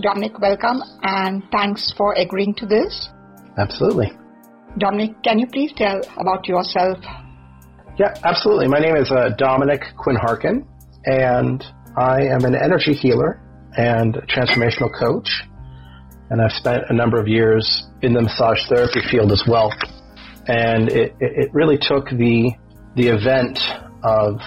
Dominic, welcome and thanks for agreeing to this. Absolutely. Dominic, can you please tell about yourself? Yeah, absolutely. My name is uh, Dominic Quinn Harkin, and I am an energy healer and transformational coach. And I've spent a number of years in the massage therapy field as well. And it, it really took the the event of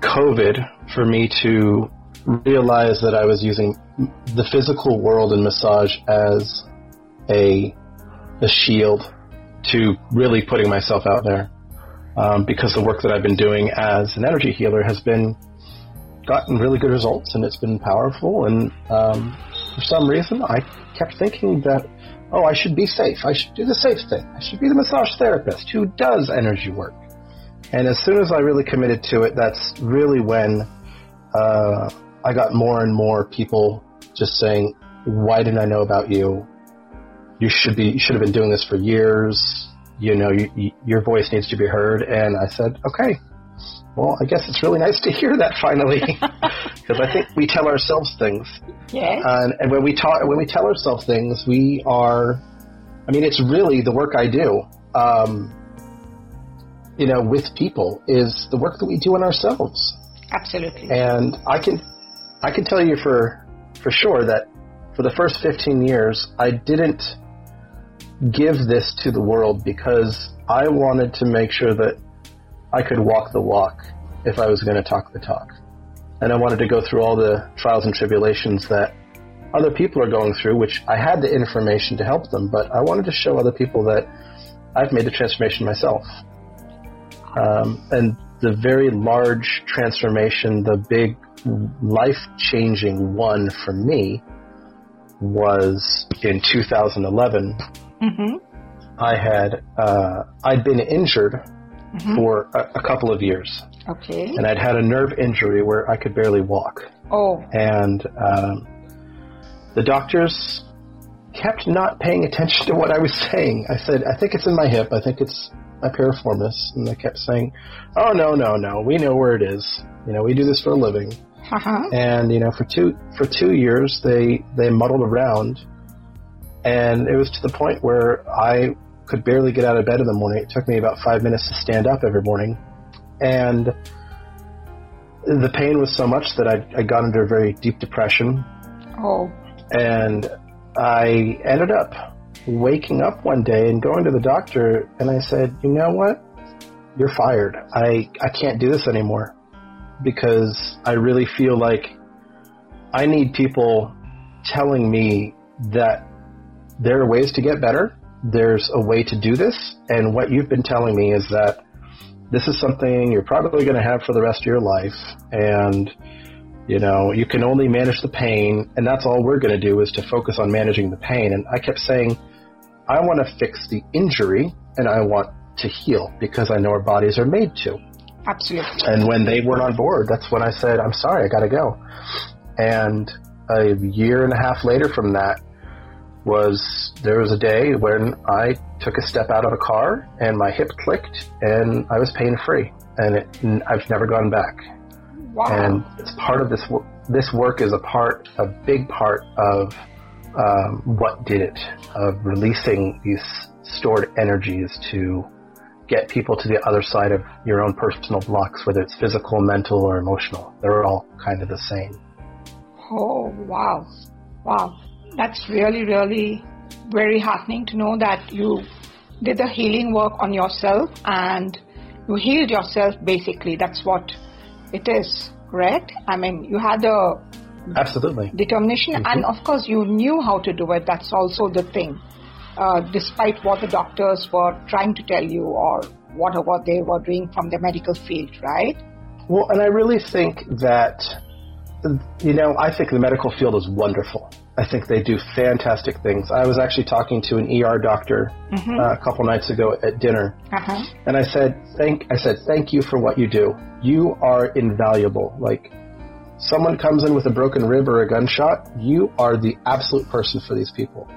COVID for me to realize that I was using the physical world and massage as a a shield to really putting myself out there. Um, because the work that I've been doing as an energy healer has been gotten really good results and it's been powerful. And um, for some reason, I kept thinking that, oh, I should be safe. I should do the safe thing. I should be the massage therapist who does energy work. And as soon as I really committed to it, that's really when uh, I got more and more people just saying, "Why didn't I know about you? You should be. You should have been doing this for years. You know, you, you, your voice needs to be heard." And I said, "Okay, well, I guess it's really nice to hear that finally, because I think we tell ourselves things. Yes. And, and when we talk, when we tell ourselves things, we are. I mean, it's really the work I do. Um, you know, with people is the work that we do on ourselves. Absolutely. And I can, I can tell you for, for sure that for the first 15 years, I didn't give this to the world because I wanted to make sure that I could walk the walk if I was going to talk the talk. And I wanted to go through all the trials and tribulations that other people are going through, which I had the information to help them, but I wanted to show other people that I've made the transformation myself. Um, and the very large transformation, the big life changing one for me was in 2011. Mm-hmm. I had, uh, I'd been injured mm-hmm. for a, a, couple of years. Okay. And I'd had a nerve injury where I could barely walk. Oh. And um, the doctors kept not paying attention to what I was saying. I said, I think it's in my hip. I think it's my piriformis. And they kept saying, oh, no, no, no. We know where it is. You know, we do this for a living. Uh-huh. And, you know, for two, for two years, they, they muddled around. And it was to the point where I could barely get out of bed in the morning. It took me about five minutes to stand up every morning. And the pain was so much that I, I got into a very deep depression. Oh. And I ended up waking up one day and going to the doctor, and I said, You know what? You're fired. I, I can't do this anymore because I really feel like I need people telling me that there are ways to get better there's a way to do this. And what you've been telling me is that this is something you're probably going to have for the rest of your life. And, you know, you can only manage the pain. And that's all we're going to do is to focus on managing the pain. And I kept saying, I want to fix the injury and I want to heal because I know our bodies are made to. Absolutely. And when they weren't on board, that's when I said, I'm sorry, I got to go. And a year and a half later from that, was there was a day when I took a step out of a car and my hip clicked and I was pain free and it, I've never gone back. Wow. And it's part of this work. This work is a part, a big part of um, what did it, of releasing these stored energies to get people to the other side of your own personal blocks, whether it's physical, mental, or emotional. They're all kind of the same. Oh, wow. Wow that's really, really very heartening to know that you did the healing work on yourself and you healed yourself basically. That's what it is, correct? I mean, you had the absolutely determination mm-hmm. and of course you knew how to do it. That's also the thing. Uh, despite what the doctors were trying to tell you or whatever they were doing from the medical field, right? Well, and I really think that, you know, I think the medical field is wonderful. I think they do fantastic things. I was actually talking to an ER doctor mm-hmm. uh, a couple nights ago at dinner, uh-huh. and I said, "Thank," I said, "Thank you for what you do. You are invaluable. Like, someone comes in with a broken rib or a gunshot, you are the absolute person for these people."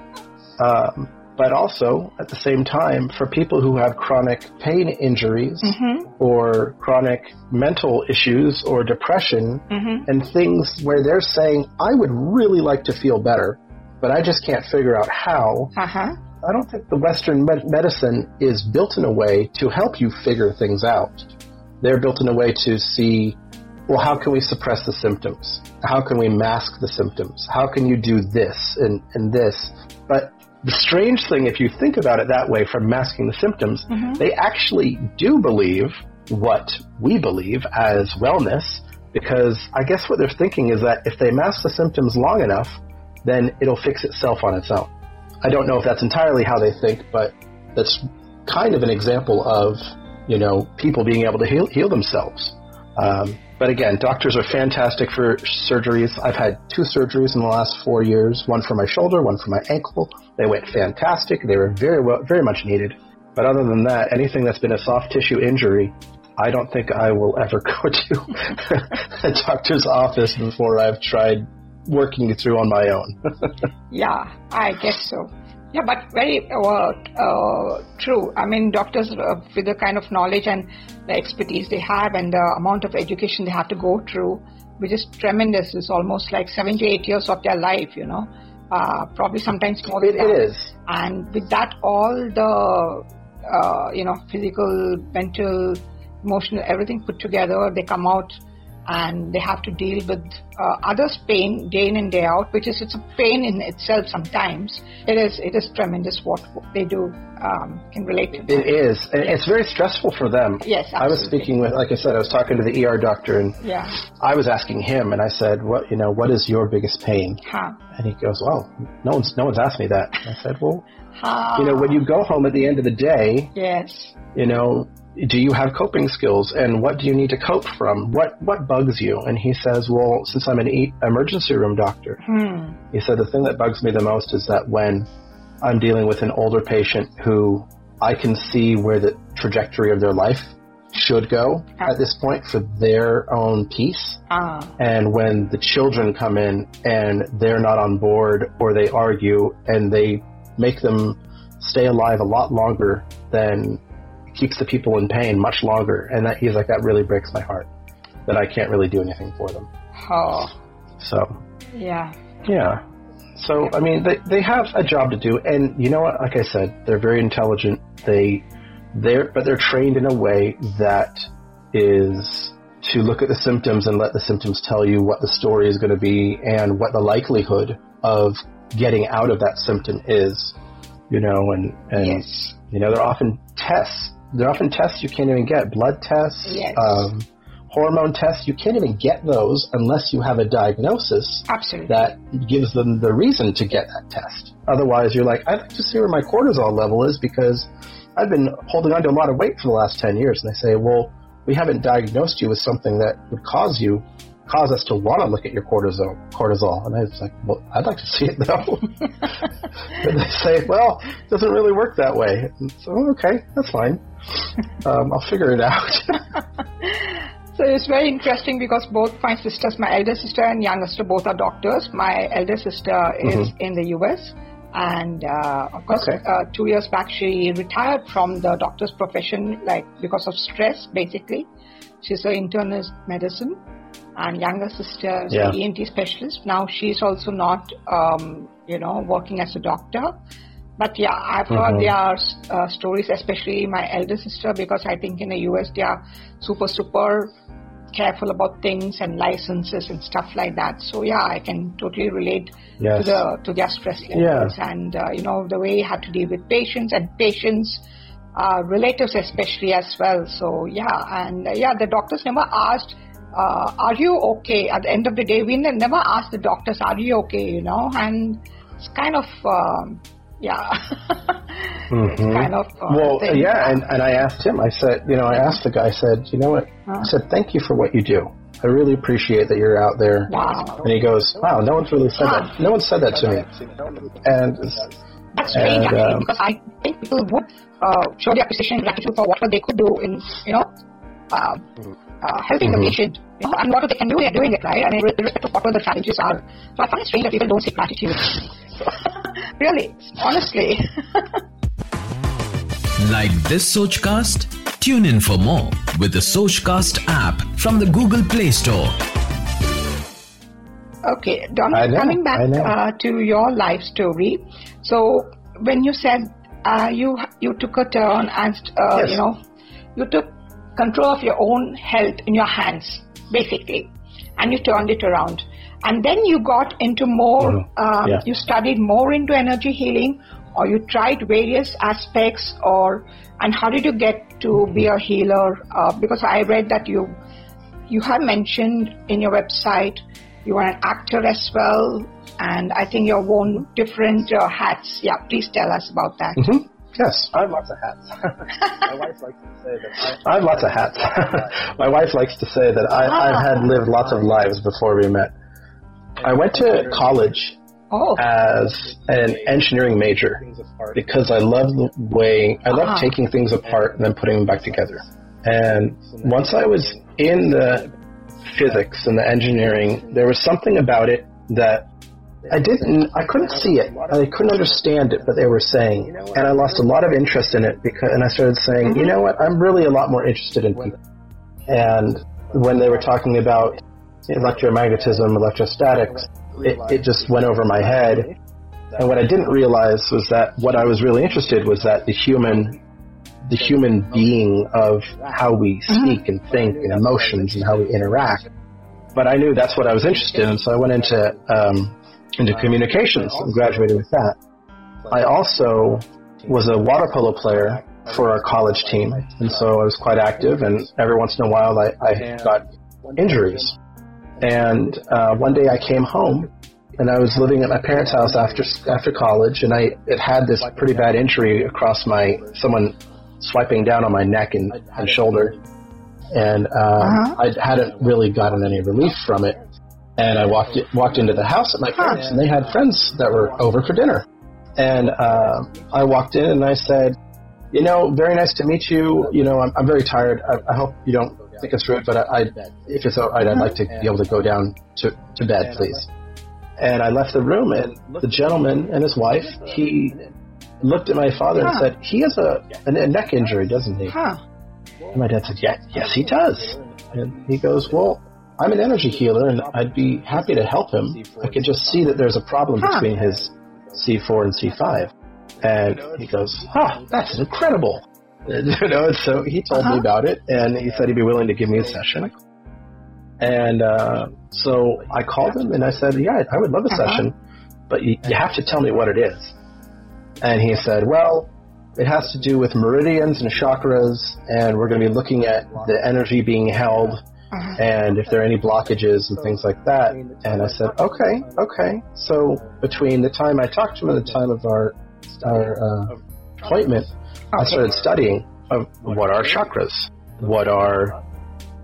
Um, but also at the same time for people who have chronic pain injuries mm-hmm. or chronic mental issues or depression mm-hmm. and things where they're saying, I would really like to feel better, but I just can't figure out how. Uh-huh. I don't think the Western med- medicine is built in a way to help you figure things out. They're built in a way to see, well, how can we suppress the symptoms? How can we mask the symptoms? How can you do this and, and this? But the strange thing, if you think about it that way from masking the symptoms, mm-hmm. they actually do believe what we believe as wellness because I guess what they're thinking is that if they mask the symptoms long enough, then it'll fix itself on its own. I don't know if that's entirely how they think, but that's kind of an example of, you know, people being able to heal, heal themselves. Um, but again, doctors are fantastic for surgeries. I've had two surgeries in the last four years, one for my shoulder, one for my ankle. They went fantastic. They were very well, very much needed. But other than that, anything that's been a soft tissue injury, I don't think I will ever go to a doctor's office before I've tried working it through on my own. yeah, I guess so. Yeah, but very uh, uh, true. I mean, doctors uh, with the kind of knowledge and the expertise they have and the amount of education they have to go through, which is tremendous. It's almost like seven to eight years of their life, you know, uh, probably sometimes more than that. It is. And with that, all the, uh, you know, physical, mental, emotional, everything put together, they come out and they have to deal with uh, others' pain day in and day out, which is it's a pain in itself. Sometimes it is it is tremendous what they do. Um, can relate to. It is. It's very stressful for them. Yes, absolutely. I was speaking with, like I said, I was talking to the ER doctor, and yeah. I was asking him, and I said, "What you know? What is your biggest pain?" Huh. And he goes, "Well, no one's no one's asked me that." I said, "Well." You know, when you go home at the end of the day, yes, you know, do you have coping skills and what do you need to cope from? What what bugs you? And he says, well, since I'm an e- emergency room doctor, hmm. he said the thing that bugs me the most is that when I'm dealing with an older patient who I can see where the trajectory of their life should go at this point for their own peace. Ah. And when the children come in and they're not on board or they argue and they make them stay alive a lot longer than keeps the people in pain much longer. And that, he's like, that really breaks my heart that I can't really do anything for them. Oh. So. Yeah. Yeah. So, I mean, they, they have a job to do. And you know what? Like I said, they're very intelligent. They, they're, but they're trained in a way that is to look at the symptoms and let the symptoms tell you what the story is going to be and what the likelihood of getting out of that symptom is, you know, and, and, yes. you know, there are often tests there are often tests you can't even get. Blood tests, yes. um, hormone tests, you can't even get those unless you have a diagnosis Absolutely. that gives them the reason to get that test. Otherwise, you're like, I'd like to see where my cortisol level is because I've been holding on to a lot of weight for the last 10 years. And they say, well, we haven't diagnosed you with something that would cause you cause us to want to look at your cortisol. Cortisol, and I was like, well, I'd like to see it though. and they say, well, it doesn't really work that way. And so okay, that's fine. Um, I'll figure it out. so it's very interesting because both my sisters, my elder sister and younger sister, both are doctors. My elder sister is mm-hmm. in the U.S. And uh, of course, okay. uh, two years back, she retired from the doctor's profession, like because of stress, basically. She's an internist medicine, and younger sister is yeah. ENT specialist. Now she's also not, um, you know, working as a doctor. But yeah, I've heard mm-hmm. there are uh, stories, especially my elder sister, because I think in the US they are super, super careful about things and licenses and stuff like that. So yeah, I can totally relate yes. to the to their stress levels yeah. and uh, you know the way you have to deal with patients and patients. Uh, relatives especially as well so yeah and uh, yeah the doctors never asked uh, are you okay? At the end of the day, we never ask the doctors, are you okay, you know? And it's kind of, um, yeah. mm-hmm. It's kind of. Uh, well, yeah, and, and I asked him, I said, you know, I asked the guy, I said, you know what? Uh, I said, thank you for what you do. I really appreciate that you're out there. Wow. And he goes, wow, no one's really said that. No one said that to me. And that's strange, and, actually, um, because I think people would uh, show their appreciation and gratitude for what they could do in, you know, uh, uh, helping mm-hmm. the patient. You know, and what they can do, they're doing it, right? I mean, with respect to what the challenges are. So I find it strange that people don't see gratitude. Really, honestly. like this Sochcast? Tune in for more with the Sochcast app from the Google Play Store. Okay, Don, coming back uh, to your life story. So, when you said uh, you you took a turn and uh, yes. you know you took control of your own health in your hands, basically, and you turned it around, and then you got into more. Mm-hmm. Yeah. You studied more into energy healing, or you tried various aspects, or and how did you get to be a healer? Uh, because I read that you you have mentioned in your website you are an actor as well, and I think you've worn different uh, hats. Yeah, please tell us about that. Mm-hmm. Yes, I have lots of hats. My wife likes to say that I, I have lots of hats. My wife likes to say that I, ah. I've had lived lots of lives before we met. I went to college oh. as an engineering major because I love the way I love uh-huh. taking things apart and then putting them back together. And once I was in the physics and the engineering, there was something about it that I didn't, I couldn't see it. I couldn't understand it, but they were saying. And I lost a lot of interest in it because, and I started saying, you know what, I'm really a lot more interested in people. And when they were talking about electromagnetism, electrostatics, it, it just went over my head. And what I didn't realize was that what I was really interested was that the human, the human being of how we speak and think and emotions and how we interact. But I knew that's what I was interested in, so I went into um, into communications and graduated with that. I also was a water polo player for our college team, and so I was quite active. And every once in a while, I, I got injuries. And uh, one day I came home and I was living at my parents' house after after college, and I it had this pretty bad injury across my someone swiping down on my neck and, and shoulder, and um, uh-huh. I hadn't really gotten any relief from it. And I walked walked into the house at my parents, and they had friends that were over for dinner. And uh, I walked in and I said, "You know, very nice to meet you. You know, I'm, I'm very tired. I, I hope you don't think it's rude, but I, I if it's all right, I'd like to be able to go down to, to bed, please. And I left the room, and the gentleman and his wife, he looked at my father huh. and said, "He has a, a, neck injury, doesn't he?" Huh. And my dad said, "Yeah, yes, he does." And he goes, "Well, I'm an energy healer, and I'd be happy to help him. I could just see that there's a problem huh. between his C4 and C5." And he goes, "Huh, that's incredible." you know, so he told uh-huh. me about it, and he said he'd be willing to give me a session. And uh, so I called him and I said, "Yeah, I would love a uh-huh. session, but you, you have to tell me what it is." And he said, "Well, it has to do with meridians and chakras, and we're going to be looking at the energy being held." Uh-huh. and if there are any blockages and things like that. And I said, okay, okay. So between the time I talked to him and the time of our our uh, appointment, I started studying what are chakras, what are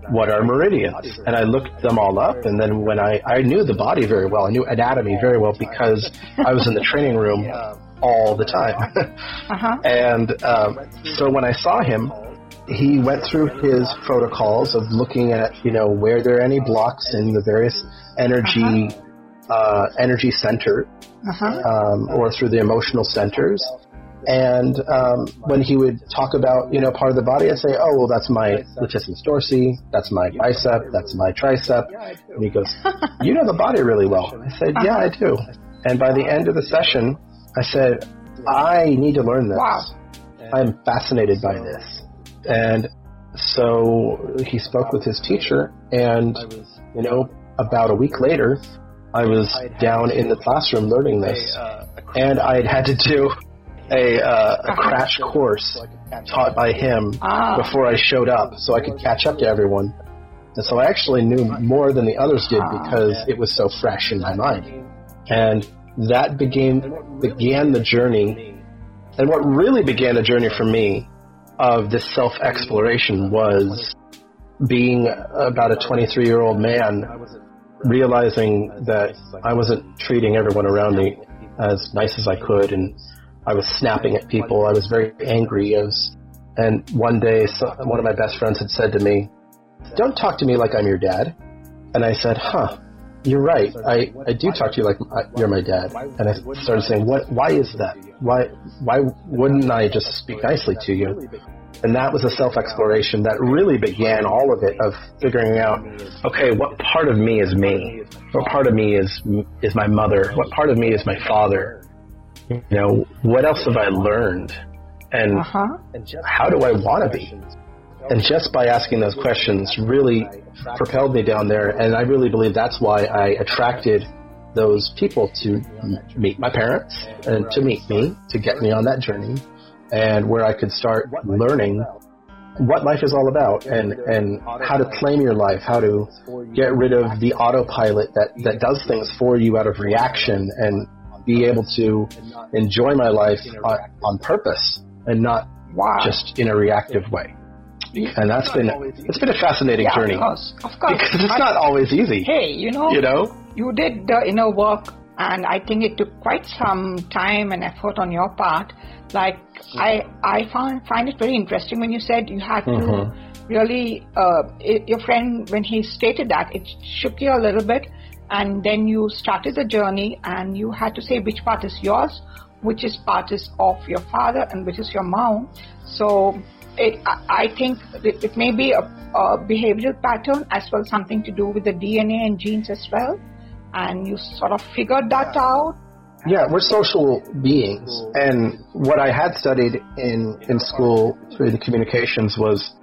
what are meridians, and I looked them all up. And then when I I knew the body very well, I knew anatomy very well because I was in the training room all the time. uh-huh. And um, so when I saw him, he went through his protocols of looking at you know where there are any blocks in the various energy uh-huh. uh, energy center uh-huh. um, or through the emotional centers and um, when he would talk about, you know, part of the body, I'd say, oh, well, that's my latissimus dorsi, that's my bicep, that's my tricep. And he goes, you know the body really well. I said, yeah, I do. And by the end of the session, I said, I need to learn this. Wow. I'm fascinated by this. And so he spoke with his teacher, and, you know, about a week later, I was down in the classroom learning this. And I had had to do a, uh, a crash course taught by him ah. before I showed up so I could catch up to everyone. And so I actually knew more than the others did ah. because it was so fresh in my mind. And that began, began the journey. And what really began the journey for me of this self exploration was being about a 23 year old man, realizing that I wasn't treating everyone around me as nice as I could and I was snapping at people. I was very angry. I was, and one day, one of my best friends had said to me, "Don't talk to me like I'm your dad." And I said, "Huh." You're right. I, I do talk to you like you're my dad. And I started saying, what, why is that? Why, why wouldn't I just speak nicely to you? And that was a self-exploration that really began all of it of figuring out, okay, what part of me is me? What part of me is, is my mother? What part of me is my father? You know, what else have I learned? And uh-huh. how do I want to be? And just by asking those questions really propelled me down there. And I really believe that's why I attracted those people to meet my parents and to meet me, to get me on that journey and where I could start learning what life is all about and, and how to claim your life, how to get rid of the autopilot that, that does things for you out of reaction and be able to enjoy my life on, on purpose and not wow. just in a reactive way. And that's been it's been a fascinating yeah, journey. Of course, of course. Because it's not always easy. Hey, you know, you know, you did the inner work, and I think it took quite some time and effort on your part. Like I, I find find it very interesting when you said you had mm-hmm. to really. Uh, it, your friend, when he stated that, it shook you a little bit, and then you started the journey, and you had to say which part is yours, which is part is of your father, and which is your mom. So it, I think it, it may be a, a, behavioral pattern as well, something to do with the DNA and genes as well. And you sort of figured that out. Yeah, we're social beings. And what I had studied in, in school in communications was,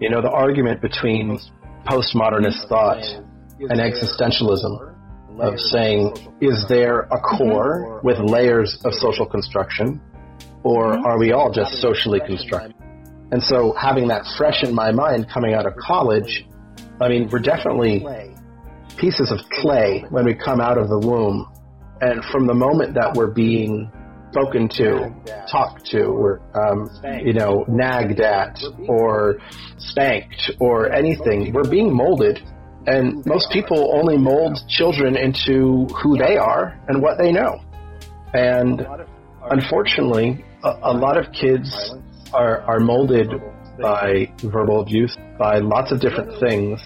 you know, the argument between postmodernist thought and existentialism of saying, is there a core mm-hmm. with layers of social construction, or mm-hmm. are we all just socially constructed? And so having that fresh in my mind coming out of college, I mean, we're definitely pieces of clay when we come out of the womb. And from the moment that we're being spoken to, talked to, or, um, you know, nagged at, or spanked, or anything, we're being molded. And most people only mold children into who they are and what they know. And unfortunately, a, a lot of kids are, are molded by verbal abuse, by lots of different things,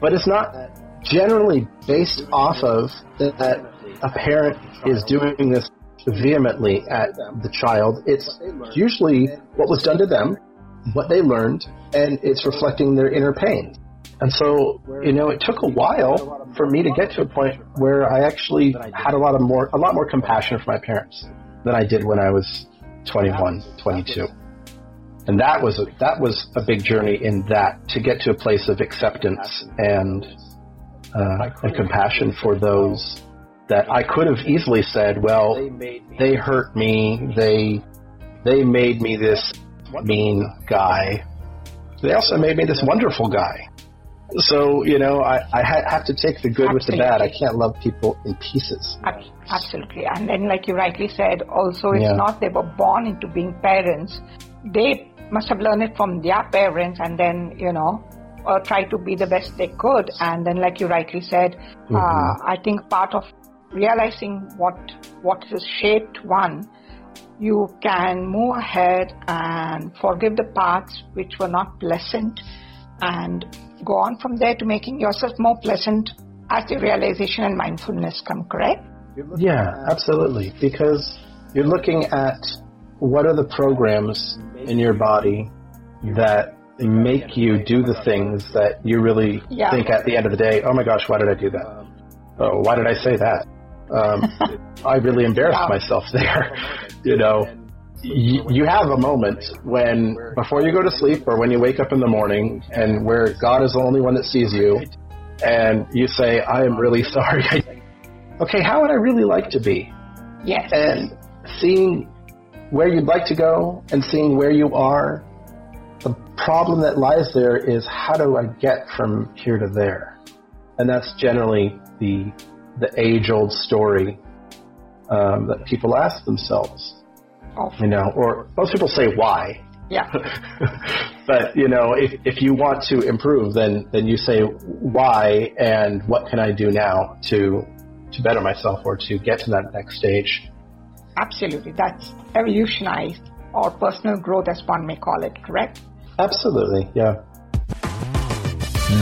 but it's not generally based off of that a parent is doing this vehemently at the child. It's usually what was done to them, what they learned, and it's reflecting their inner pain. And so, you know, it took a while for me to get to a point where I actually had a lot of more, a lot more compassion for my parents than I did when I was 21, 22 and that was a, that was a big journey in that to get to a place of acceptance and uh, and compassion for those that I could have easily said, well, they hurt me, they they made me this mean guy. They also made me this wonderful guy. So you know, I, I have to take the good Absolutely. with the bad. I can't love people in pieces. Absolutely, and then, like you rightly said, also it's yeah. not they were born into being parents. They must have learned it from their parents and then, you know, uh, try to be the best they could. And then, like you rightly said, mm-hmm. uh, I think part of realizing what what has shaped one, you can move ahead and forgive the parts which were not pleasant, and go on from there to making yourself more pleasant as the realization and mindfulness come. Correct? Yeah, absolutely. Because you're looking at what are the programs in your body that make you do the things that you really yeah. think at the end of the day, oh my gosh, why did I do that? Oh, why did I say that? Um, I really embarrassed yeah. myself there. you know, you, you have a moment when, before you go to sleep or when you wake up in the morning and where God is the only one that sees you and you say, I am really sorry. okay, how would I really like to be? Yes. And seeing where you'd like to go and seeing where you are. The problem that lies there is how do I get from here to there? And that's generally the the age old story um, that people ask themselves. Oh. You know, or most people say why. Yeah. but you know, if if you want to improve, then then you say why and what can I do now to to better myself or to get to that next stage. Absolutely. That's evolutionized or personal growth, as one may call it, correct? Absolutely, yeah.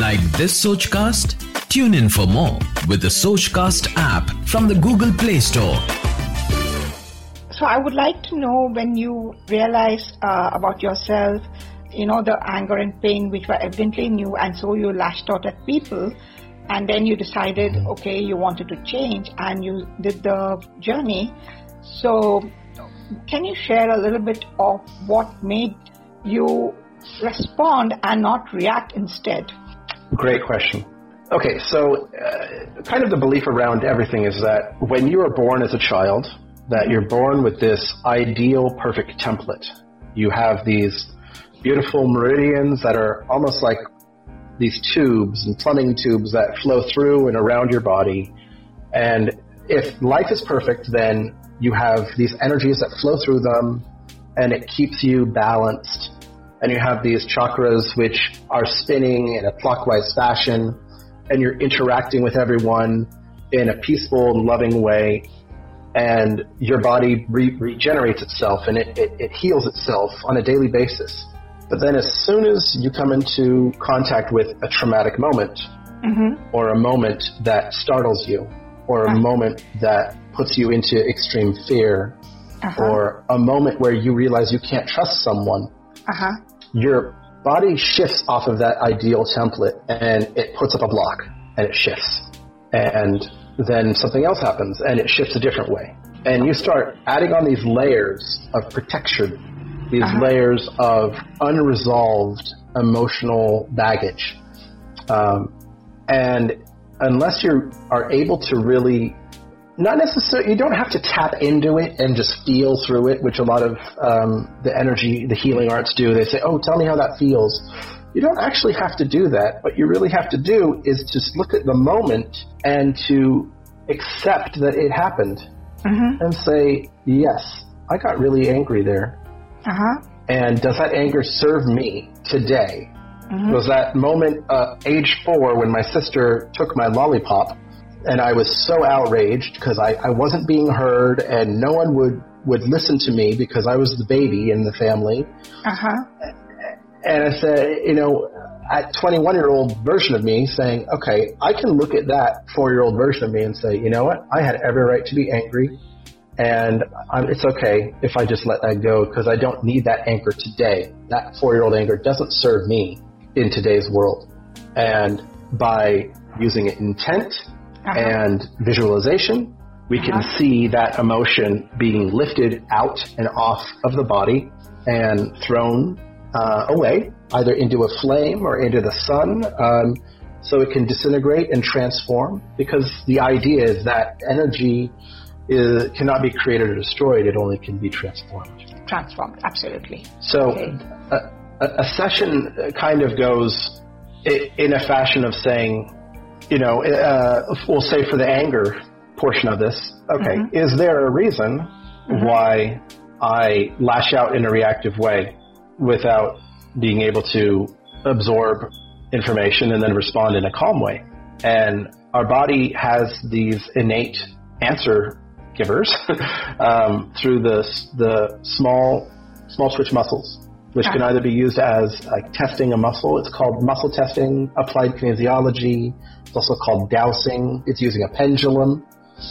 Like this Sochcast? Tune in for more with the Sochcast app from the Google Play Store. So I would like to know when you realized uh, about yourself, you know, the anger and pain which were evidently new, and so you lashed out at people, and then you decided, okay, you wanted to change, and you did the journey. So, can you share a little bit of what made you respond and not react instead? Great question. Okay, so uh, kind of the belief around everything is that when you are born as a child, that you're born with this ideal perfect template. You have these beautiful meridians that are almost like these tubes and plumbing tubes that flow through and around your body. And if life is perfect, then you have these energies that flow through them and it keeps you balanced. And you have these chakras which are spinning in a clockwise fashion and you're interacting with everyone in a peaceful and loving way and your body re- regenerates itself and it, it, it, heals itself on a daily basis. But then as soon as you come into contact with a traumatic moment mm-hmm. or a moment that startles you or a moment that puts you into extreme fear uh-huh. or a moment where you realize you can't trust someone, uh-huh. your body shifts off of that ideal template and it puts up a block and it shifts. And then something else happens and it shifts a different way. And you start adding on these layers of protection, these uh-huh. layers of unresolved emotional baggage. Um, and unless you are able to really not necessarily you don't have to tap into it and just feel through it which a lot of um, the energy the healing arts do they say oh tell me how that feels you don't actually have to do that what you really have to do is just look at the moment and to accept that it happened mm-hmm. and say yes i got really angry there uh-huh. and does that anger serve me today mm-hmm. was that moment uh, age four when my sister took my lollipop and I was so outraged because I, I wasn't being heard and no one would, would listen to me because I was the baby in the family. Uh-huh. And I said, you know, at 21 year old version of me saying, okay, I can look at that four year old version of me and say, you know what? I had every right to be angry and I'm, it's okay if I just let that go because I don't need that anger today. That four year old anger doesn't serve me in today's world. And by using intent uh-huh. and visualization, we uh-huh. can see that emotion being lifted out and off of the body and thrown uh, away, either into a flame or into the sun, um, so it can disintegrate and transform. Because the idea is that energy is, cannot be created or destroyed; it only can be transformed. Transformed, absolutely. So, okay. a, a, session kind of goes in a fashion of saying, you know, uh, we'll say for the anger portion of this, okay, mm-hmm. is there a reason mm-hmm. why I lash out in a reactive way without being able to absorb information and then respond in a calm way? And our body has these innate answer givers um, through the the small small twitch muscles which can either be used as like testing a muscle. It's called muscle testing, applied kinesiology. It's also called dowsing. It's using a pendulum.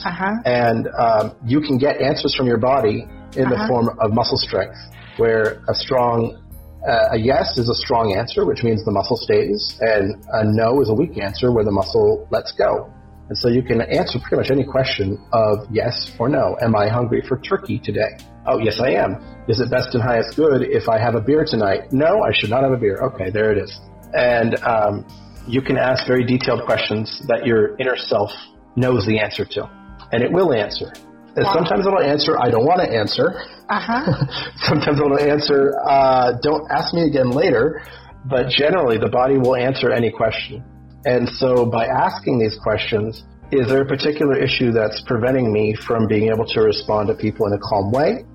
Uh-huh. And um, you can get answers from your body in uh-huh. the form of muscle strength, where a strong uh, a yes is a strong answer, which means the muscle stays, and a no is a weak answer, where the muscle lets go. And so you can answer pretty much any question of yes or no. Am I hungry for turkey today? Oh, yes, I am. Is it best and highest good if I have a beer tonight? No, I should not have a beer. Okay, there it is. And um, you can ask very detailed questions that your inner self knows the answer to, and it will answer. And wow. sometimes it'll answer, I don't want to answer. Uh-huh. sometimes it'll answer, uh, don't ask me again later. But generally, the body will answer any question. And so by asking these questions, is there a particular issue that's preventing me from being able to respond to people in a calm way?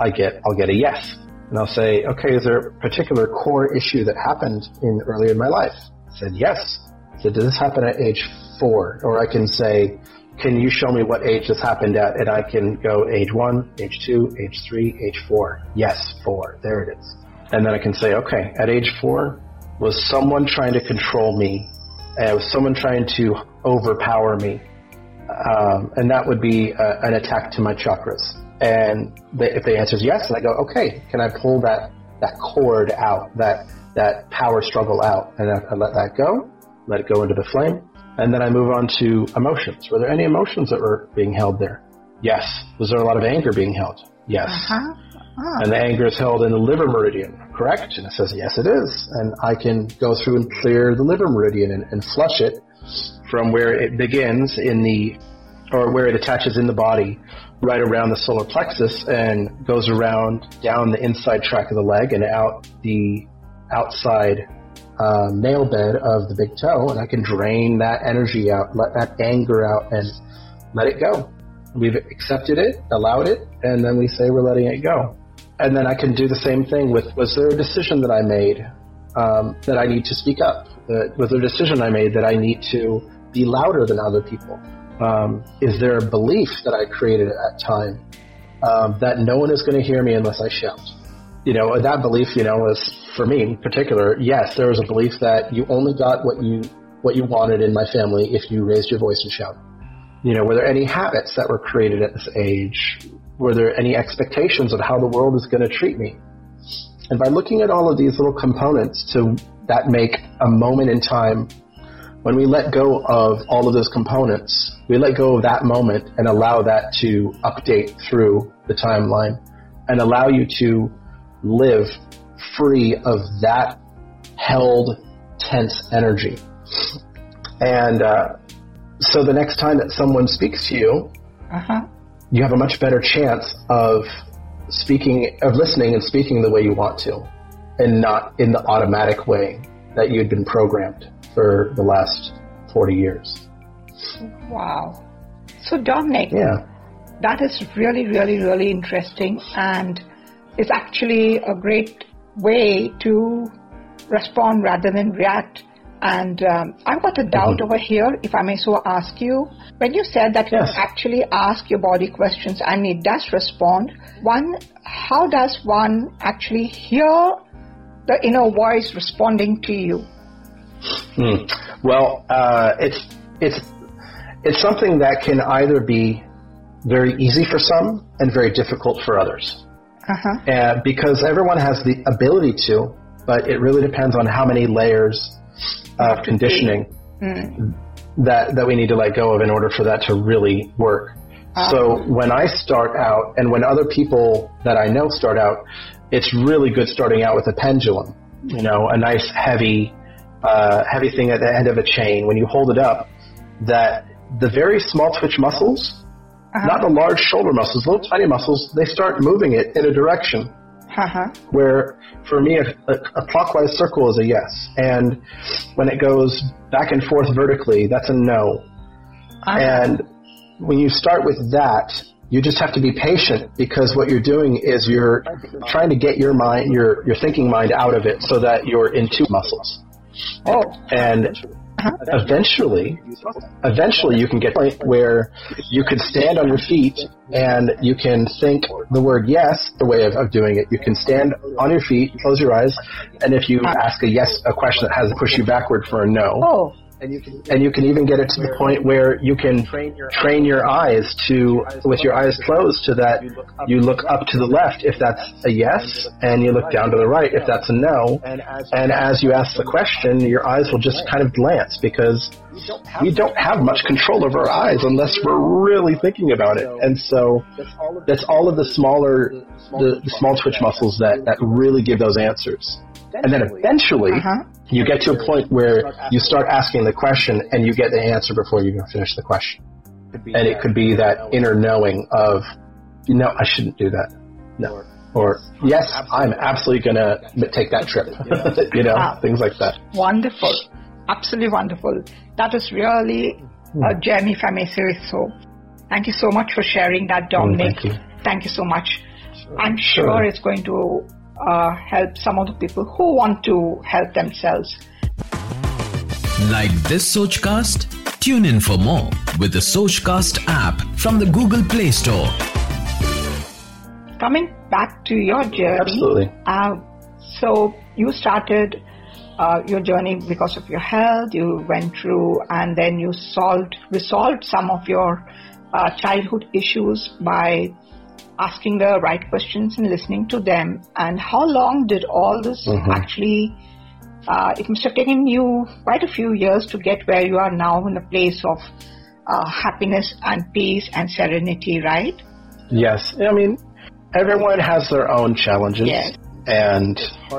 I get, I'll get a yes. And I'll say, okay, is there a particular core issue that happened in early in my life? I said, yes. I said, did this happen at age four? Or I can say, can you show me what age this happened at? And I can go age one, age two, age three, age four. Yes, four. There it is. And then I can say, okay, at age four, was someone trying to control me and was someone trying to overpower me, um, and that would be a, an attack to my chakras. And they, if the answer is yes, and I go, okay, can I pull that that cord out, that that power struggle out, and I, I let that go, let it go into the flame, and then I move on to emotions. Were there any emotions that were being held there? Yes. Was there a lot of anger being held? Yes. Uh-huh. Ah. And the anger is held in the liver meridian, correct? And it says, yes, it is. And I can go through and clear the liver meridian and, and flush it from where it begins in the, or where it attaches in the body, right around the solar plexus and goes around down the inside track of the leg and out the outside uh, nail bed of the big toe. And I can drain that energy out, let that anger out, and let it go. We've accepted it, allowed it, and then we say we're letting it go and then I can do the same thing with was there a decision that I made um, that I need to speak up? Uh, was there a decision I made that I need to be louder than other people? Um, is there a belief that I created at that time um, that no one is going to hear me unless I shout? You know, that belief, you know, was for me in particular. Yes, there was a belief that you only got what you what you wanted in my family if you raised your voice and shouted. You know, were there any habits that were created at this age were there any expectations of how the world is going to treat me? And by looking at all of these little components to that make a moment in time, when we let go of all of those components, we let go of that moment and allow that to update through the timeline and allow you to live free of that held tense energy. And uh, so the next time that someone speaks to you, uh-huh you have a much better chance of speaking, of listening and speaking the way you want to, and not in the automatic way that you'd been programmed for the last 40 years. Wow. So, Dominic, yeah. that is really, really, really interesting and it's actually a great way to respond rather than react and um, I've got a doubt mm-hmm. over here, if I may so ask you. When you said that yes. you actually ask your body questions and it does respond, one, how does one actually hear the inner voice responding to you? Hmm. Well, uh, it's it's it's something that can either be very easy for some and very difficult for others. Uh-huh. Uh, because everyone has the ability to, but it really depends on how many layers of conditioning mm. that that we need to let go of in order for that to really work. Uh-huh. So when I start out, and when other people that I know start out, it's really good starting out with a pendulum. You know, a nice heavy, uh, heavy thing at the end of a chain. When you hold it up, that the very small twitch muscles, uh-huh. not the large shoulder muscles, little tiny muscles, they start moving it in a direction. Uh-huh. Where for me, a, a, a, clockwise circle is a yes, and when it goes back and forth vertically, that's a no. Uh-huh. And when you start with that, you just have to be patient because what you're doing is you're trying to get your mind, your your thinking mind out of it, so that you're in two muscles. Oh, and eventually, eventually you can get to a point where you can stand on your feet and you can think the word yes, the way of, of doing it. You can stand on your feet, close your eyes, and if you ah. ask a yes, a question that has to push you backward for a no, oh. And you, can, and you can even get it to the point where you can train your eyes to, with your eyes closed, to that you look up to the left if that's a yes, and you look down to the right if that's a no. And as you ask the question, your eyes will just kind of glance because we don't have much control over our eyes unless we're really thinking about it. And so that's all of the smaller, the, the small twitch muscles that, that really give those answers. And then eventually, uh-huh. you get to a point where you start asking the question and you get the answer before you even finish the question. And it could be that inner knowing of, no, I shouldn't do that. No. Or, yes, I'm absolutely going to take that trip. you know, things like that. Wonderful. Absolutely wonderful. That is really a gem, if I may say so. Thank you so much for sharing that, Dominic. Mm, thank you. Thank you so much. Sure. I'm sure, sure, it's going to uh, help some of the people who want to help themselves. Like this Sochcast? Tune in for more with the Sochcast app from the Google Play Store. Coming back to your journey. Absolutely. Uh, so you started uh, your journey because of your health. You went through and then you solved, resolved some of your uh, childhood issues by asking the right questions and listening to them. And how long did all this mm-hmm. actually? Uh, it must have taken you quite a few years to get where you are now in a place of uh, happiness and peace and serenity, right? Yes. I mean, everyone has their own challenges. Yes. And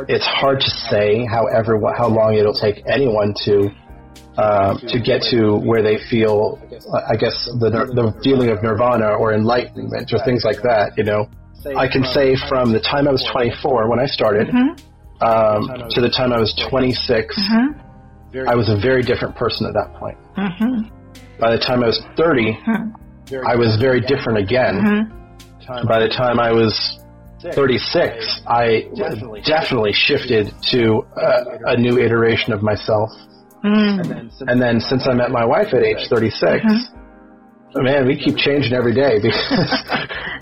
it's hard to say how ever, how long it'll take anyone to uh, to get to where they feel, I guess, the the feeling of nirvana or enlightenment or things like that. You know, I can say from the time I was 24 when I started mm-hmm. um, to the time I was 26, mm-hmm. I was a very different person at that point. Mm-hmm. By the time I was 30, mm-hmm. I was very different again. Mm-hmm. By the time I was 36, I definitely shifted to a, a new iteration of myself. Mm. And, then and then since I met my wife at age 36, mm-hmm. man, we keep changing every day.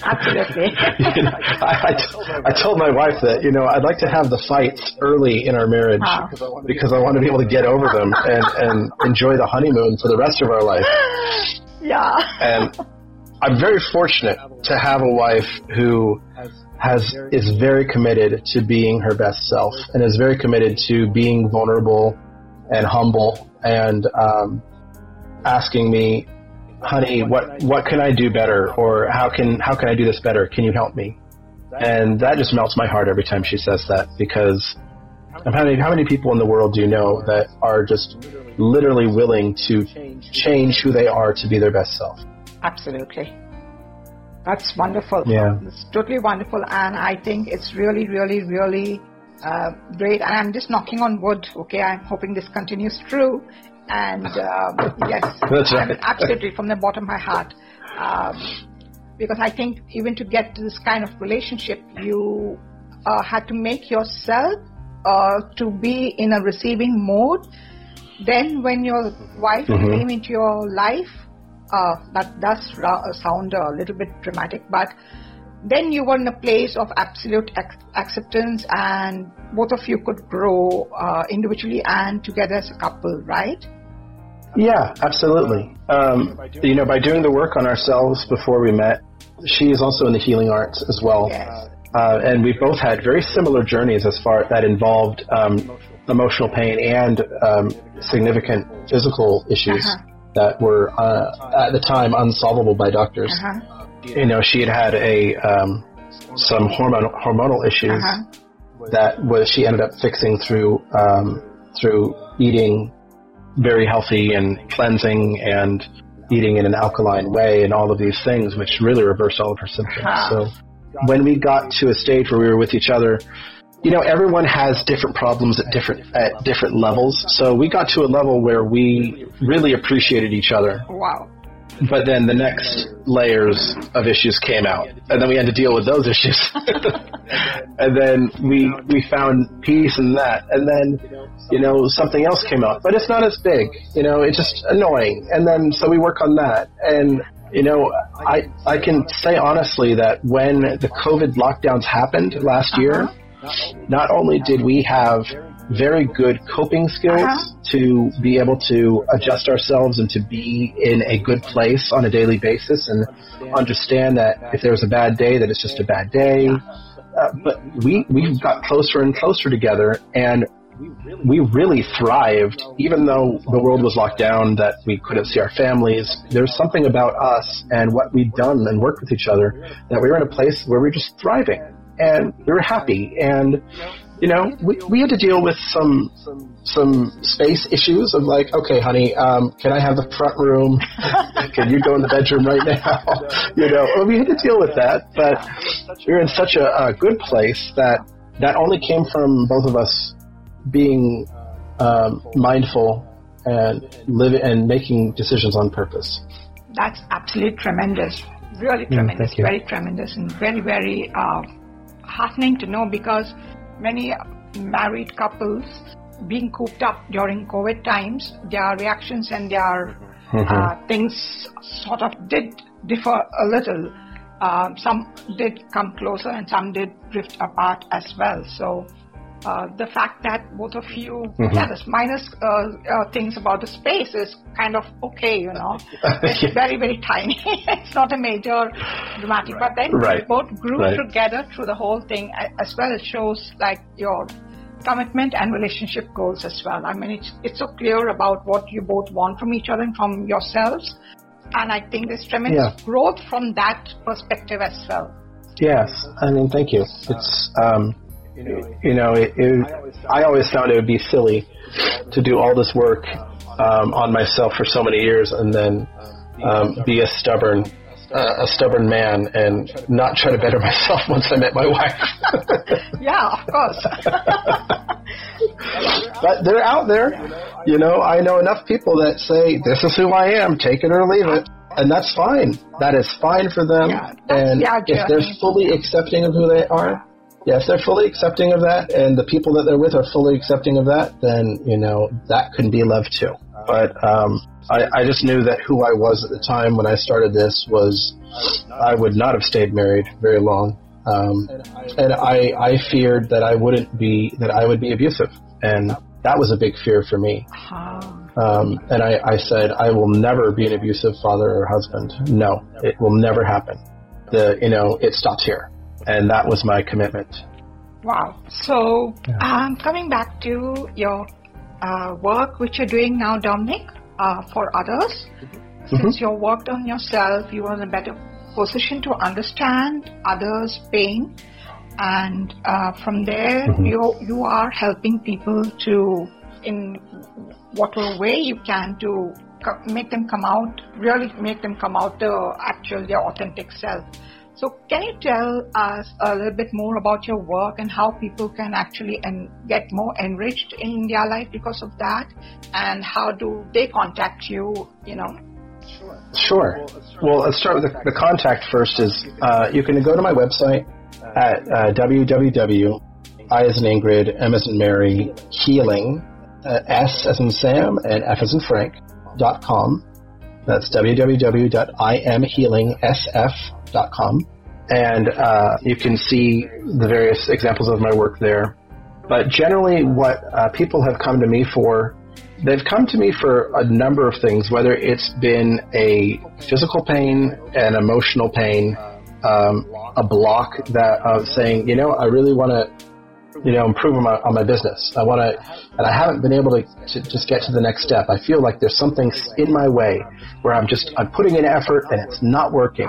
Absolutely. you know, I, I, I, told my wife that, you know, I'd like to have the fights early in our marriage wow. because I want to be able to get over them and, and enjoy the honeymoon for the rest of our life. Yeah. And I'm very fortunate to have a wife who has is very committed to being her best self and is very committed to being vulnerable and humble and um, asking me, honey, what what can I do better, or how can how can I do this better? Can you help me? And that just melts my heart every time she says that because how many how many people in the world do you know that are just literally willing to change who they are to be their best self? Absolutely. That's wonderful. Yeah. It's totally wonderful. And I think it's really, really, really uh, great. And I'm just knocking on wood. Okay, I'm hoping this continues true. And um, yes, That's right. absolutely from the bottom of my heart. Um, because I think even to get to this kind of relationship, you uh, had to make yourself uh, to be in a receiving mode. Then, when your wife mm-hmm. came into your life, uh, that does sound a little bit dramatic, but then you were in a place of absolute ac- acceptance and both of you could grow uh, individually and together as a couple, right? Yeah, absolutely. Um, you know, by doing the work on ourselves before we met, she is also in the healing arts as well. Yes. Uh, and we both had very similar journeys as far that involved um, emotional pain and um, significant physical issues uh-huh. That were uh, at the time unsolvable by doctors. Uh-huh you know, she had had a um, some hormonal hormonal issues uh-huh. that was she ended up fixing through um, through eating very healthy and cleansing and eating in an alkaline way and all of these things, which really reversed all of her symptoms. Uh-huh. So when we got to a stage where we were with each other, you know, everyone has different problems at different at different levels. So we got to a level where we really appreciated each other. Wow. But then the next layers of issues came out, and then we had to deal with those issues. and then we we found peace in that, and then you know something else came out, but it's not as big. You know, it's just annoying. And then so we work on that, and you know, I I can say honestly that when the COVID lockdowns happened last year, uh-huh. Not only did we have very good coping skills uh-huh. to be able to adjust ourselves and to be in a good place on a daily basis and understand that if there's a bad day, that it's just a bad day. Uh, but we we got closer and closer together, and we really thrived, even though the world was locked down, that we couldn't see our families. There's something about us and what we'd done and worked with each other that we were in a place where we're just thriving and we were happy. And you know, we, we had to deal with some some space issues of like, okay, honey, um, can I have the front room? can you go in the bedroom right now? you know, well, we had to deal with that, but we were in such a, a good place that that only came from both of us being um, mindful and living and making decisions on purpose. That's absolutely tremendous, really mm, tremendous, mm, very tremendous, and very very uh, heartening to know because many married couples being cooped up during COVID times, their reactions and their mm-hmm. uh, things sort of did differ a little. Uh, some did come closer and some did drift apart as well. So uh, the fact that both of you, mm-hmm. yeah, this minus uh, uh, things about the space is kind of okay, you know. It's very, very tiny. it's not a major dramatic, right. but then right. you both grew right. together through the whole thing as well. It shows like your commitment and relationship goals as well. I mean, it's, it's so clear about what you both want from each other and from yourselves. And I think there's tremendous yeah. growth from that perspective as well. Yes, I mean, thank you. It's, um, you know, it, it, I always found it would be silly to do all this work um, on myself for so many years and then um, be a stubborn uh, a stubborn man and not try to better myself once I met my wife. yeah, of course. but they're out there. You know, I know enough people that say, this is who I am, take it or leave it. And that's fine. That is fine for them. Yeah, and if they're fully accepting of who they are, yeah, if they're fully accepting of that and the people that they're with are fully accepting of that, then, you know, that can be love too. But, um, I, I just knew that who I was at the time when I started this was I would not have stayed married very long. Um, and I, I feared that I wouldn't be, that I would be abusive. And that was a big fear for me. Um, and I, I said, I will never be an abusive father or husband. No, it will never happen. The, you know, it stops here. And that was my commitment. Wow. So, um, coming back to your uh, work, which you're doing now, Dominic, uh, for others. Mm-hmm. Since you worked on yourself, you are in a better position to understand others' pain, and uh, from there, mm-hmm. you you are helping people to, in whatever way you can, to make them come out, really make them come out the actual, their authentic self. So, can you tell us a little bit more about your work and how people can actually en- get more enriched in their life because of that? And how do they contact you? You know. Sure. Sure. Well, let's start with the, the contact first. Is uh, you can go to my website at uh, www. I as in Ingrid, M as in Mary, healing, uh, S as in Sam, and F as in Frank, dot com. That's www.imhealingsf.com and uh, you can see the various examples of my work there. But generally, what uh, people have come to me for, they've come to me for a number of things, whether it's been a physical pain, an emotional pain, um, a block that of saying, you know, I really want to you know, improve on my, on my business. I want to, and I haven't been able to, to just get to the next step. I feel like there's something in my way where I'm just, I'm putting in effort and it's not working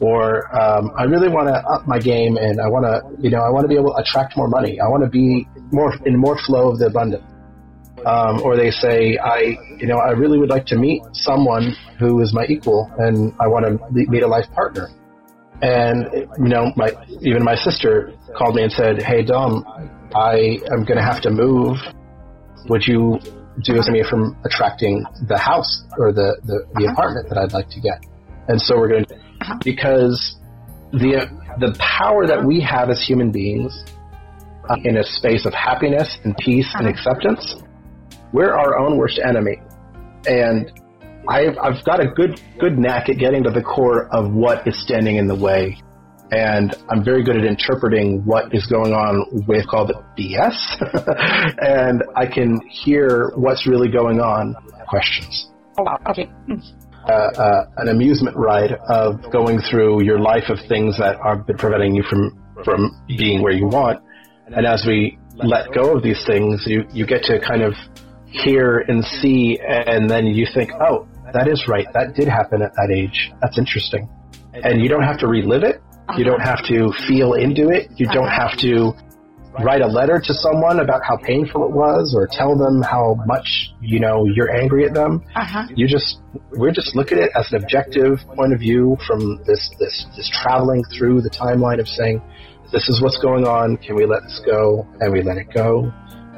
or um, I really want to up my game and I want to, you know, I want to be able to attract more money. I want to be more in more flow of the abundance. Um, or they say, I, you know, I really would like to meet someone who is my equal and I want to meet a life partner. And, you know, my, even my sister called me and said, Hey, Dom, I am going to have to move. Would you do me from attracting the house or the, the, the apartment that I'd like to get? And so we're going to. Because the the power that we have as human beings uh, in a space of happiness and peace and uh-huh. acceptance, we're our own worst enemy, and I've I've got a good good knack at getting to the core of what is standing in the way, and I'm very good at interpreting what is going on with called the BS, and I can hear what's really going on. Questions. Oh, okay. Uh, uh, an amusement ride of going through your life of things that are preventing you from from being where you want. And as we let go of these things, you you get to kind of hear and see, and then you think, oh, that is right. That did happen at that age. That's interesting. And you don't have to relive it. You don't have to feel into it. You don't have to write a letter to someone about how painful it was or tell them how much, you know, you're angry at them. Uh-huh. You just, we're just looking at it as an objective point of view from this, this, this traveling through the timeline of saying, this is what's going on. Can we let this go? And we let it go.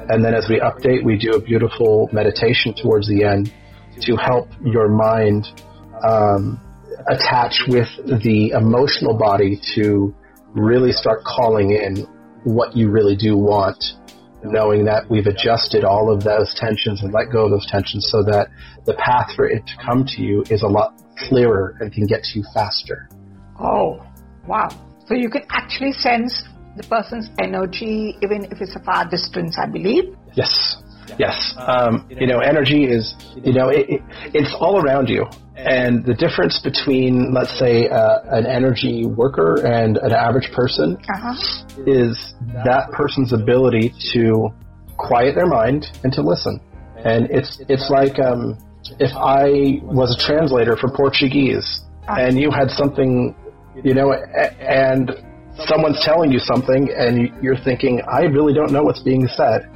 And then as we update, we do a beautiful meditation towards the end to help your mind, um, attach with the emotional body to really start calling in what you really do want, knowing that we've adjusted all of those tensions and let go of those tensions so that the path for it to come to you is a lot clearer and can get to you faster. Oh, wow. So you can actually sense the person's energy, even if it's a far distance, I believe. Yes. Yes. Um, you know, energy is, you know, it, it, it's all around you. And the difference between, let's say, uh, an energy worker and an average person Uh-huh. is that person's ability to quiet their mind and to listen. And it's it's like um, if I was a translator for Portuguese and you had something, you know, and someone's telling you something and you're thinking, I really don't know what's being said,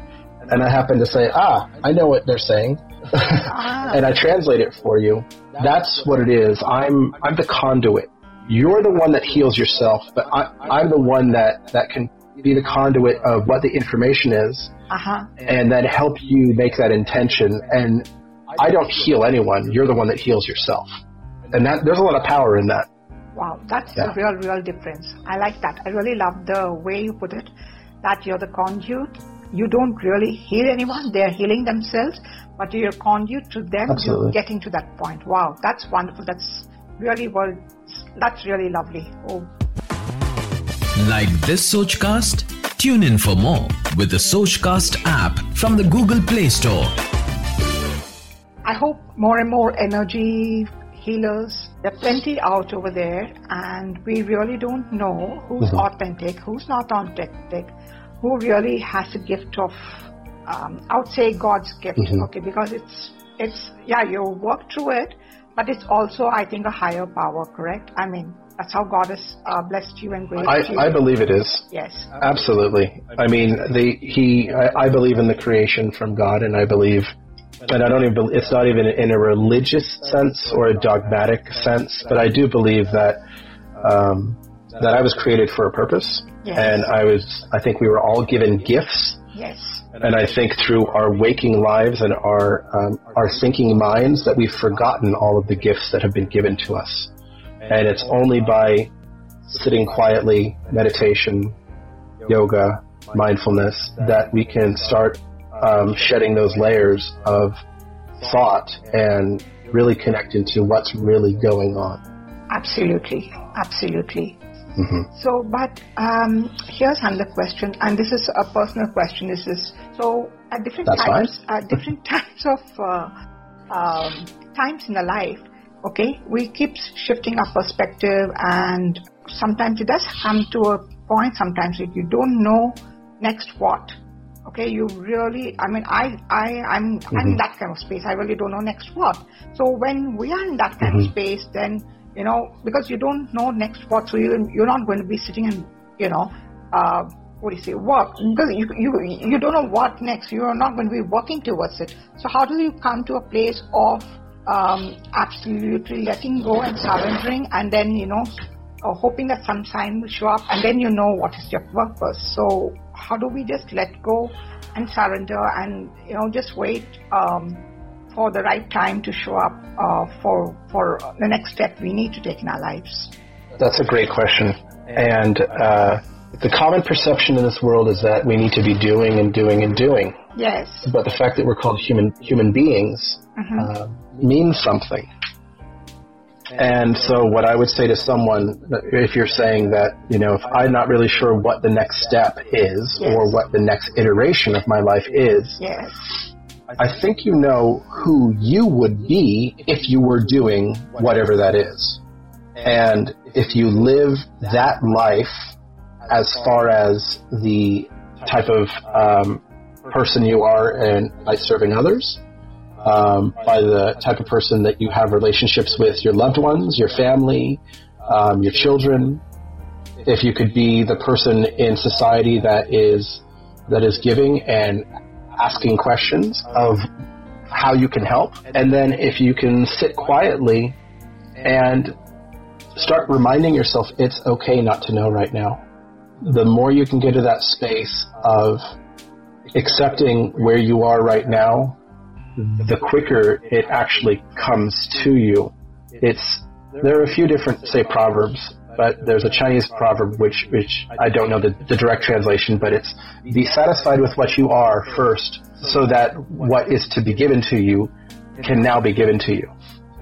and I happen to say, Ah, I know what they're saying, and I translate it for you. That's what it is. I'm I'm the conduit. You're the one that heals yourself, but I, I'm the one that that can be the conduit of what the information is Uh-huh. and then help you make that intention. And I don't heal anyone. You're the one that heals yourself. And that there's a lot of power in that. Wow, that's Yeah. the real, real difference. I like that. I really love the way you put it, that you're the conduit. You don't really heal anyone. They're healing themselves, but you're a conduit to them. Absolutely. You're getting to that point. Wow, that's wonderful. That's really well, that's really lovely. Oh, Like this Sochcast? Tune in for more with the Sochcast app from the Google Play Store. I hope more and more energy healers, there are plenty out over there, and we really don't know who's Mhm. authentic, who's not authentic, who really has a gift of, um, I would say God's gift, Mhm. okay, because it's, it's, yeah, you work through it, but it's also, I think, a higher power, correct? I mean, that's how God has uh, blessed you and graced I, you. I believe it is. yes. Absolutely. I mean, the he. I, I believe in the creation from God, and I believe, and I don't even. bel it's not even in a religious sense or a dogmatic sense, but I do believe that um, that I was created for a purpose, Yes. and I was. I think we were all given gifts, Yes. and I think through our waking lives and our um, our thinking minds that we've forgotten all of the gifts that have been given to us, and it's only by sitting quietly, meditation, yoga, mindfulness, that we can start um, shedding those layers of thought and really connect into what's really going on. Absolutely. Absolutely. Hmm So, but um, here's another question, and this is a personal question. This is so at different That's times, at different times of uh, um, times in the life. Okay, we keep shifting our perspective, and sometimes it does come to a point. Sometimes if you don't know next what. Okay, you really. I mean, I, I, I'm, I'm in Mhm. that kind of space. I really don't know next what. So when we are in that kind Mhm. of space, then you know, because you don't know next what, so you, you're not going to be sitting and, you know, uh, what do you say, work, because you, you, you don't know what next, you're not going to be working towards it. So how do you come to a place of um, absolutely letting go and surrendering and then, you know, uh, hoping that some sign will show up and then you know what is your purpose. So how do we just let go and surrender and, you know, just wait um, for the right time to show up uh, for for the next step we need to take in our lives. That's a great question. And uh, the common perception in this world is that we need to be doing and doing and doing. Yes. But the fact that we're called human human beings Mhm. uh, means something. And so, what I would say to someone, if you're saying that, you know, if I'm not really sure what the next step is Yes. or what the next iteration of my life is, Yes. I think you know who you would be if you were doing whatever that is. And if you live that life as far as the type of um, person you are and by serving others, um, by the type of person that you have relationships with your loved ones, your family, um, your children, if you could be the person in society that is that is giving and asking questions of how you can help, and then if you can sit quietly and start reminding yourself it's okay not to know right now. The more you can get to that space of accepting where you are right now, the quicker it actually comes to you. It's there are a few different say proverbs, but there's a Chinese proverb which which I don't know the, the direct translation, but it's be satisfied with what you are first, so that what is to be given to you can now be given to you.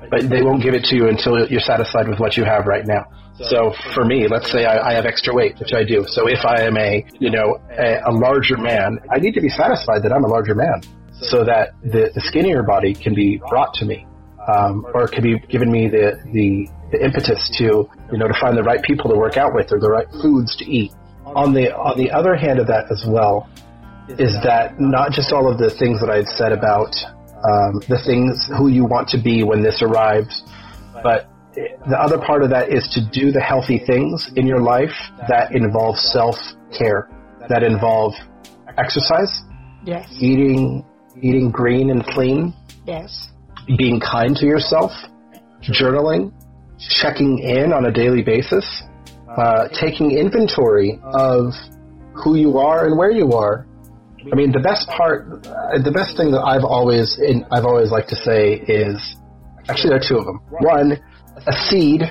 but they won't give it to you until you're satisfied with what you have right now. So for me, let's say I, I have extra weight, which I do. So if I am a, you know, a, a larger man, I need to be satisfied that I'm a larger man so that the, the skinnier body can be brought to me. Um, or can be given me the, the, the impetus to, you know, to find the right people to work out with or the right foods to eat. On the, on the other hand of that as well, is that not just all of the things that I had said about um, the things who you want to be when this arrives, but the other part of that is to do the healthy things in your life that involve self care, that involve exercise, Yes. eating eating green and clean, Yes. being kind to yourself, journaling, checking in on a daily basis, uh, taking inventory of who you are and where you are. I mean, the best part, uh, the best thing that I've always, in, I've always liked to say is, actually there are two of them. One, a seed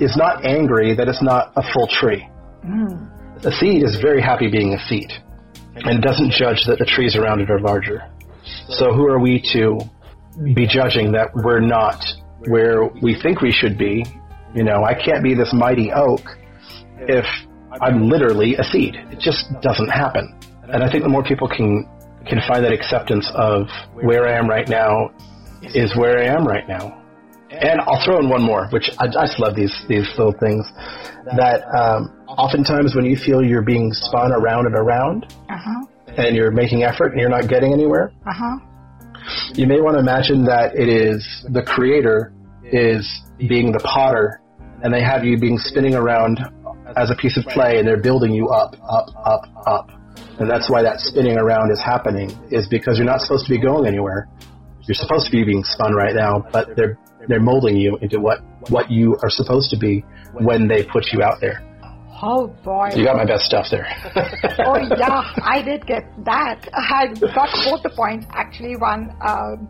is not angry that it's not a full tree. A seed is very happy being a seed, and doesn't judge that the trees around it are larger. So who are we to be judging that we're not where we think we should be? You know, I can't be this mighty oak if I'm literally a seed. It just doesn't happen. And I think the more people can can find that acceptance of where I am right now is where I am right now. And I'll throw in one more, which I, I just love these these little things. That um, oftentimes when you feel you're being spun around and around, Uh huh. and you're making effort and you're not getting anywhere, Uh huh. You may want to imagine that it is the creator is being the potter and they have you being spinning around as a piece of clay and they're building you up, up, up, up. And that's why that spinning around is happening is because you're not supposed to be going anywhere. You're supposed to be being spun right now, but they're they're molding you into what what you are supposed to be when they put you out there. Oh boy. You got my best stuff there. oh yeah, I did get that. I got both the points actually. One, um,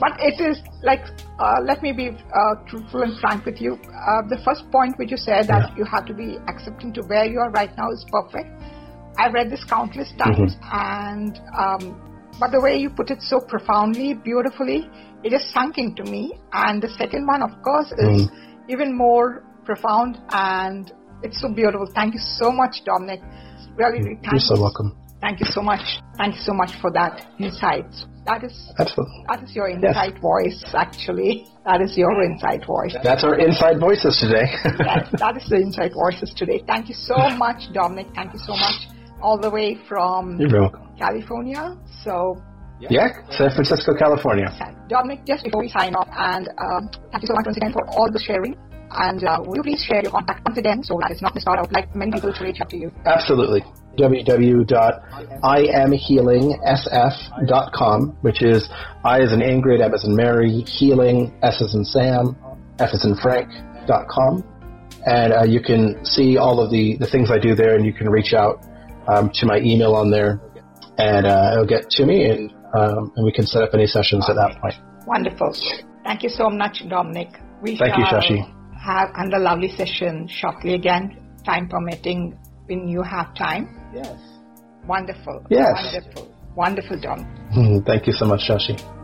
but it is like uh, let me be uh, truthful and frank with you. Uh, the first point which you said that you have to be accepting to where you are right now is perfect. I've read this countless times, and um, but the way you put it so profoundly, beautifully, it it is sunk into me. And the second one, of course, is even more profound and it's so beautiful. Thank you so much, Dominic. Really, really thank You're so you. welcome. Thank you so much. Thank you so much for that insight. That is Absolutely. that is your inside voice, actually. That is your insight voice. That's our inside voices today. that, that is the inside voices today. Thank you so much, Dominic. Thank you so much. All the way from You're very welcome. California. So, Yeah, San Francisco, California. Dominic, just before we sign off, and um, thank you so much once again for all the sharing. And uh, will you please share your contact once again so that it's not missed out, like many people to reach out to you? Absolutely. www.imhealingsf.com, which is I as in Ingrid, M as in Mary, healing, S as in Sam, F as in Frank.com. And uh, you can see all of the, the things I do there, and you can reach out um, to my email on there, and uh, it'll get to me, and, um, and we can set up any sessions at that point. Wonderful. Thank you so much, Dominic. We Thank you, Shashi. Have another lovely session shortly again, time permitting, when you have time. Yes. Wonderful. Yes. Wonderful. Wonderful, Dom. Thank you so much, Shashi.